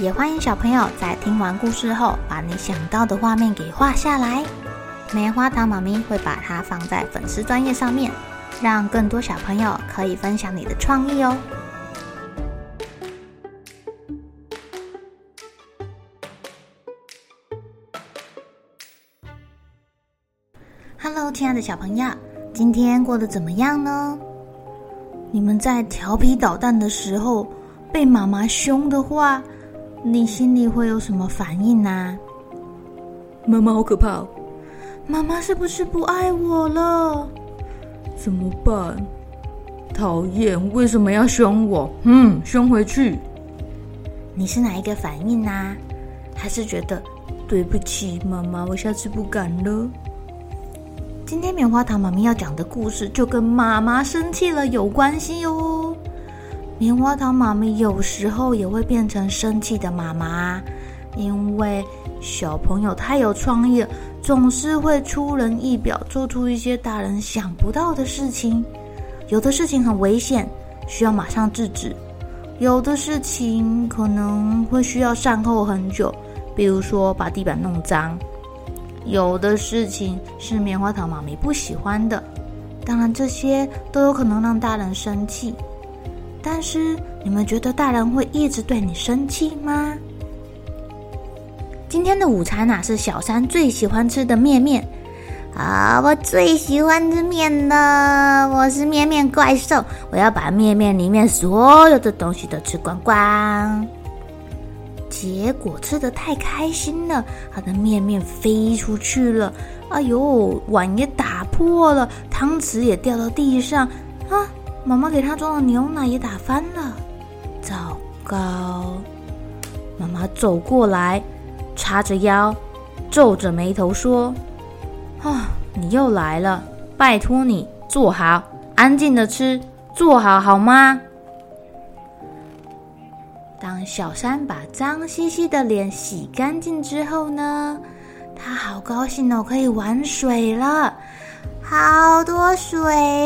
也欢迎小朋友在听完故事后，把你想到的画面给画下来。棉花糖妈咪会把它放在粉丝专页上面，让更多小朋友可以分享你的创意哦。Hello，亲爱的小朋友，今天过得怎么样呢？你们在调皮捣蛋的时候被妈妈凶的话，你心里会有什么反应呢？妈妈好可怕哦！妈妈是不是不爱我了？怎么办？讨厌，为什么要凶我？嗯，凶回去。你是哪一个反应呢？还是觉得对不起妈妈，我下次不敢了？今天棉花糖妈咪要讲的故事就跟妈妈生气了有关系哟。棉花糖妈咪有时候也会变成生气的妈妈，因为小朋友太有创意，总是会出人意表，做出一些大人想不到的事情。有的事情很危险，需要马上制止；有的事情可能会需要善后很久，比如说把地板弄脏。有的事情是棉花糖妈咪不喜欢的，当然这些都有可能让大人生气。但是你们觉得大人会一直对你生气吗？今天的午餐呐，是小山最喜欢吃的面面啊！我最喜欢吃面了，我是面面怪兽，我要把面面里面所有的东西都吃光光。结果吃的太开心了，他的面面飞出去了，哎呦，碗也打破了，汤匙也掉到地上，啊，妈妈给他装的牛奶也打翻了，糟糕！妈妈走过来，叉着腰，皱着眉头说：“啊，你又来了，拜托你坐好，安静的吃，坐好好吗？”当小山把脏兮兮的脸洗干净之后呢，他好高兴哦，可以玩水了，好多水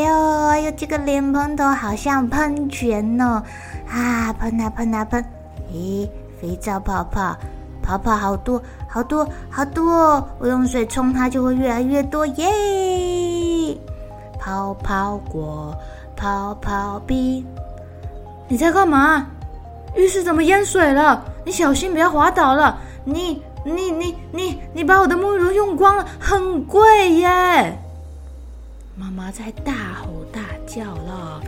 哦！哎呦，这个脸盆头好像喷泉哦，啊，喷啊喷啊喷！咦，肥皂泡泡，泡泡好多好多好多，我用水冲它就会越来越多耶！泡泡果，泡泡冰，你在干嘛？浴室怎么淹水了？你小心不要滑倒了！你你你你你把我的沐浴露用光了，很贵耶！妈妈在大吼大叫了。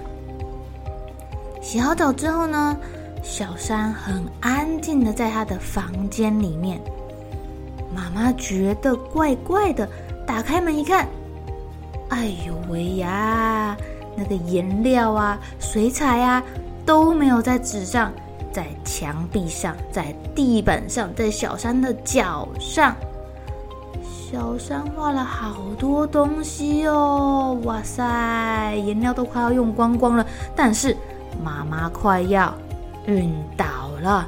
洗好澡之后呢，小山很安静的在他的房间里面。妈妈觉得怪怪的，打开门一看，哎呦喂呀，那个颜料啊、水彩啊都没有在纸上。在墙壁上，在地板上，在小山的脚上，小山画了好多东西哦！哇塞，颜料都快要用光光了，但是妈妈快要晕倒了。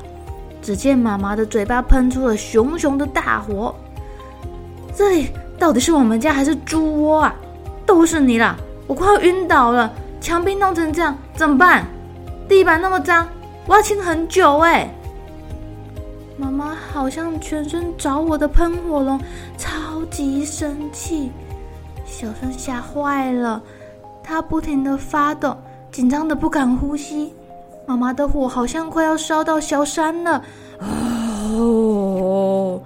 只见妈妈的嘴巴喷出了熊熊的大火，这里到底是我们家还是猪窝啊？都是你啦！我快要晕倒了，墙壁弄成这样怎么办？地板那么脏。我要清很久哎！妈妈好像全身着火的喷火龙，超级生气。小山吓坏了，他不停的发抖，紧张的不敢呼吸。妈妈的火好像快要烧到小山了。哦，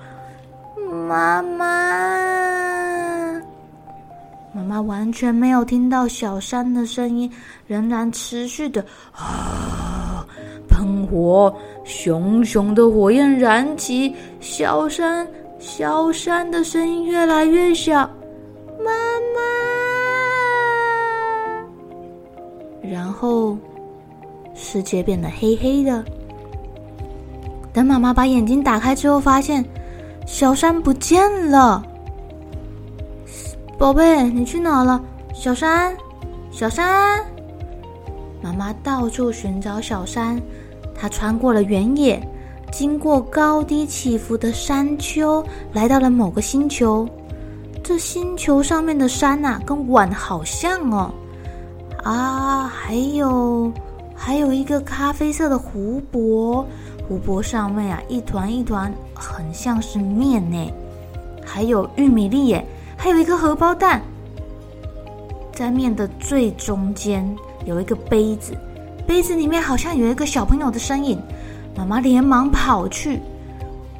妈妈！妈妈完全没有听到小山的声音，仍然持续的啊。喷火，熊熊的火焰燃起，小山，小山的声音越来越小，妈妈。然后，世界变得黑黑的，等妈妈把眼睛打开之后，发现小山不见了。宝贝，你去哪了？小山，小山。妈妈到处寻找小山，她穿过了原野，经过高低起伏的山丘，来到了某个星球。这星球上面的山呐，跟碗好像哦。啊，还有，还有一个咖啡色的湖泊，湖泊上面啊，一团一团，很像是面呢。还有玉米粒耶，还有一个荷包蛋。在面的最中间有一个杯子，杯子里面好像有一个小朋友的身影。妈妈连忙跑去，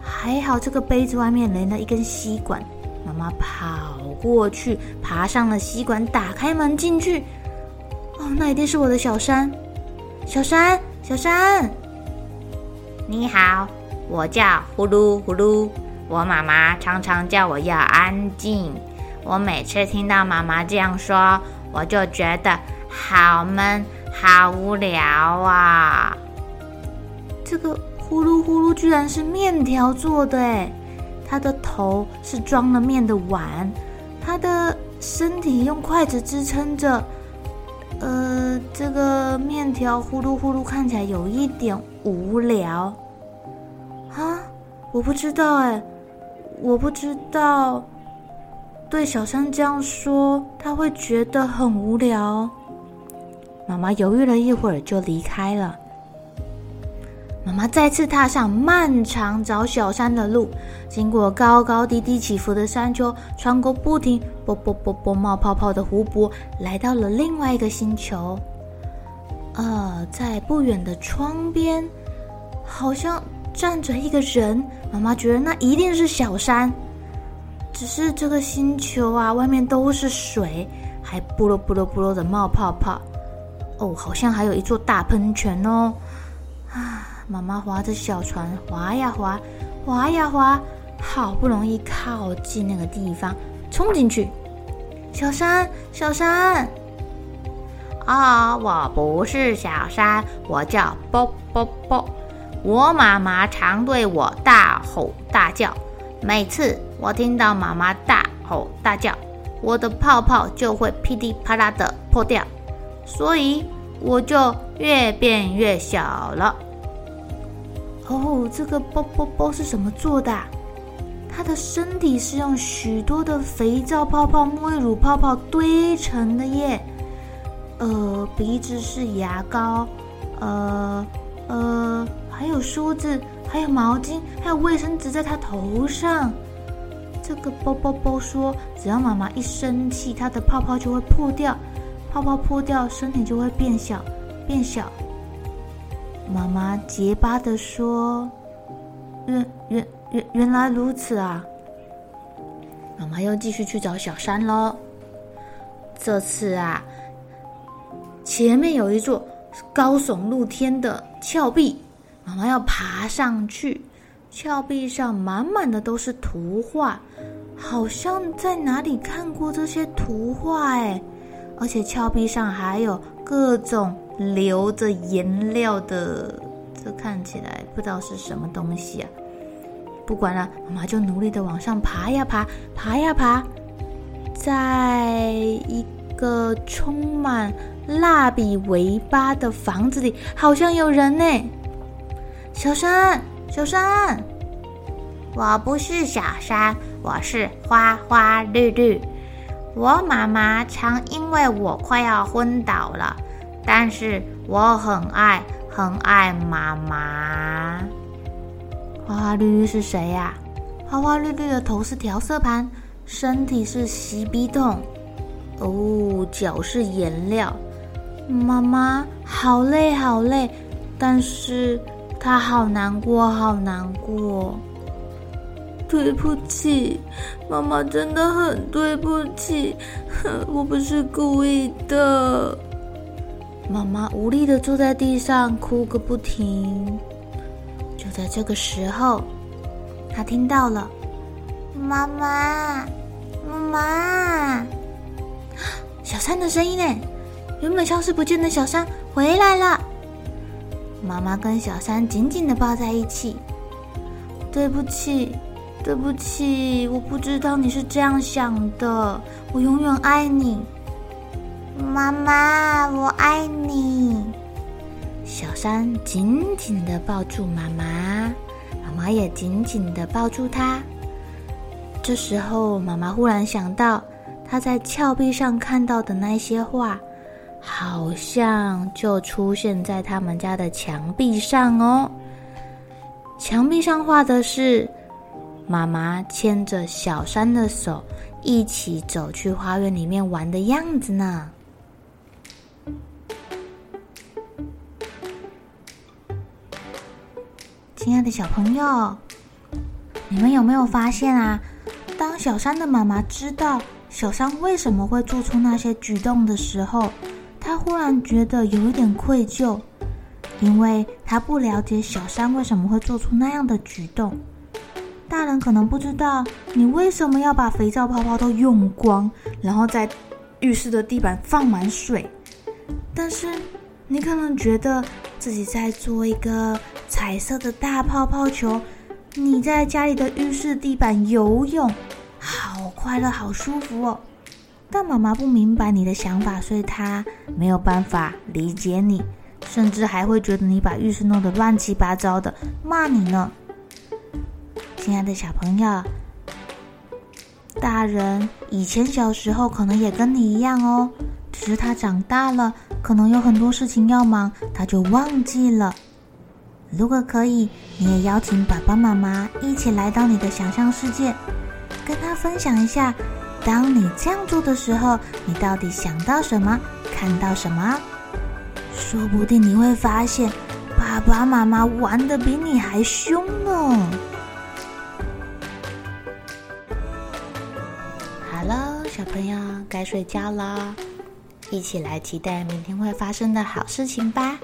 还好这个杯子外面连了一根吸管。妈妈跑过去，爬上了吸管，打开门进去。哦，那一定是我的小山，小山，小山。你好，我叫呼噜呼噜，我妈妈常常叫我要安静。我每次听到妈妈这样说，我就觉得好闷、好无聊啊！这个呼噜呼噜居然是面条做的诶，它的头是装了面的碗，它的身体用筷子支撑着。呃，这个面条呼噜呼噜看起来有一点无聊啊！我不知道诶，我不知道。对小山这样说，他会觉得很无聊。妈妈犹豫了一会儿，就离开了。妈妈再次踏上漫长找小山的路，经过高高低低起伏的山丘，穿过不停啵啵啵啵冒泡泡的湖泊，来到了另外一个星球。呃，在不远的窗边，好像站着一个人。妈妈觉得那一定是小山。只是这个星球啊，外面都是水，还噗噜噗噜噗噜的冒泡泡。哦，好像还有一座大喷泉哦。妈妈划着小船，划呀划，划呀划，好不容易靠近那个地方，冲进去。小山，小山。啊、我不是小山，我叫啵啵啵。我妈妈常对我大吼大叫。每次我听到妈妈大吼大叫，我的泡泡就会噼里啪啦的破掉，所以我就越变越小了。哦，这个包包包是什么做的？它的身体是用许多的肥皂泡泡、沐浴乳泡泡堆成的耶。呃，鼻子是牙膏，呃呃，还有梳子。还有毛巾，还有卫生纸在它头上。这个包包包说，只要妈妈一生气，它的泡泡就会破掉，泡泡破掉，身体就会变小，变小。妈妈结巴地说：“原原原原来如此啊！”妈妈又继续去找小山喽。这次啊，前面有一座高耸露天的峭壁。妈妈要爬上去，峭壁上满满的都是图画，好像在哪里看过这些图画哎！而且峭壁上还有各种流着颜料的，这看起来不知道是什么东西啊！不管了，妈妈就努力的往上爬呀爬，爬呀爬，在一个充满蜡笔尾巴的房子里，好像有人呢。小山，小山，我不是小山，我是花花绿绿。我妈妈常因为我快要昏倒了，但是我很爱很爱妈妈。花花绿绿是谁呀？花花绿绿的头是调色盘，身体是洗笔筒，哦，脚是颜料。妈妈好累好累，但是。她好难过，好难过。对不起，妈妈真的很对不起，我不是故意的。妈妈无力的坐在地上，哭个不停。就在这个时候，她听到了妈妈，妈妈，小三的声音呢？原本消失不见的小三回来了。妈妈跟小三紧紧的抱在一起，对不起，对不起，我不知道你是这样想的。我永远爱你，妈妈，我爱你。小山紧紧地抱住妈妈，妈妈也紧紧地抱住他。这时候，妈妈忽然想到，她在峭壁上看到的那些画，好像就出现在他们家的墙壁上哦。墙壁上画的是妈妈牵着小山的手，一起走去花园里面玩的样子呢。亲爱的小朋友，你们有没有发现啊？当小山的妈妈知道小山为什么会做出那些举动的时候，她忽然觉得有一点愧疚。因为他不了解小山为什么会做出那样的举动，大人可能不知道你为什么要把肥皂泡泡都用光，然后在浴室的地板放满水，但是你可能觉得自己在做一个彩色的大泡泡球，你在家里的浴室地板游泳，好快乐，好舒服哦。但妈妈不明白你的想法，所以她没有办法理解你。甚至还会觉得你把浴室弄得乱七八糟的，骂你呢。亲爱的小朋友，大人以前小时候可能也跟你一样哦，只是他长大了，可能有很多事情要忙，他就忘记了。如果可以，你也邀请爸爸妈妈一起来到你的想象世界，跟他分享一下，当你这样做的时候，你到底想到什么，看到什么？说不定你会发现，爸爸妈妈玩的比你还凶呢。好了，小朋友该睡觉了，一起来期待明天会发生的好事情吧。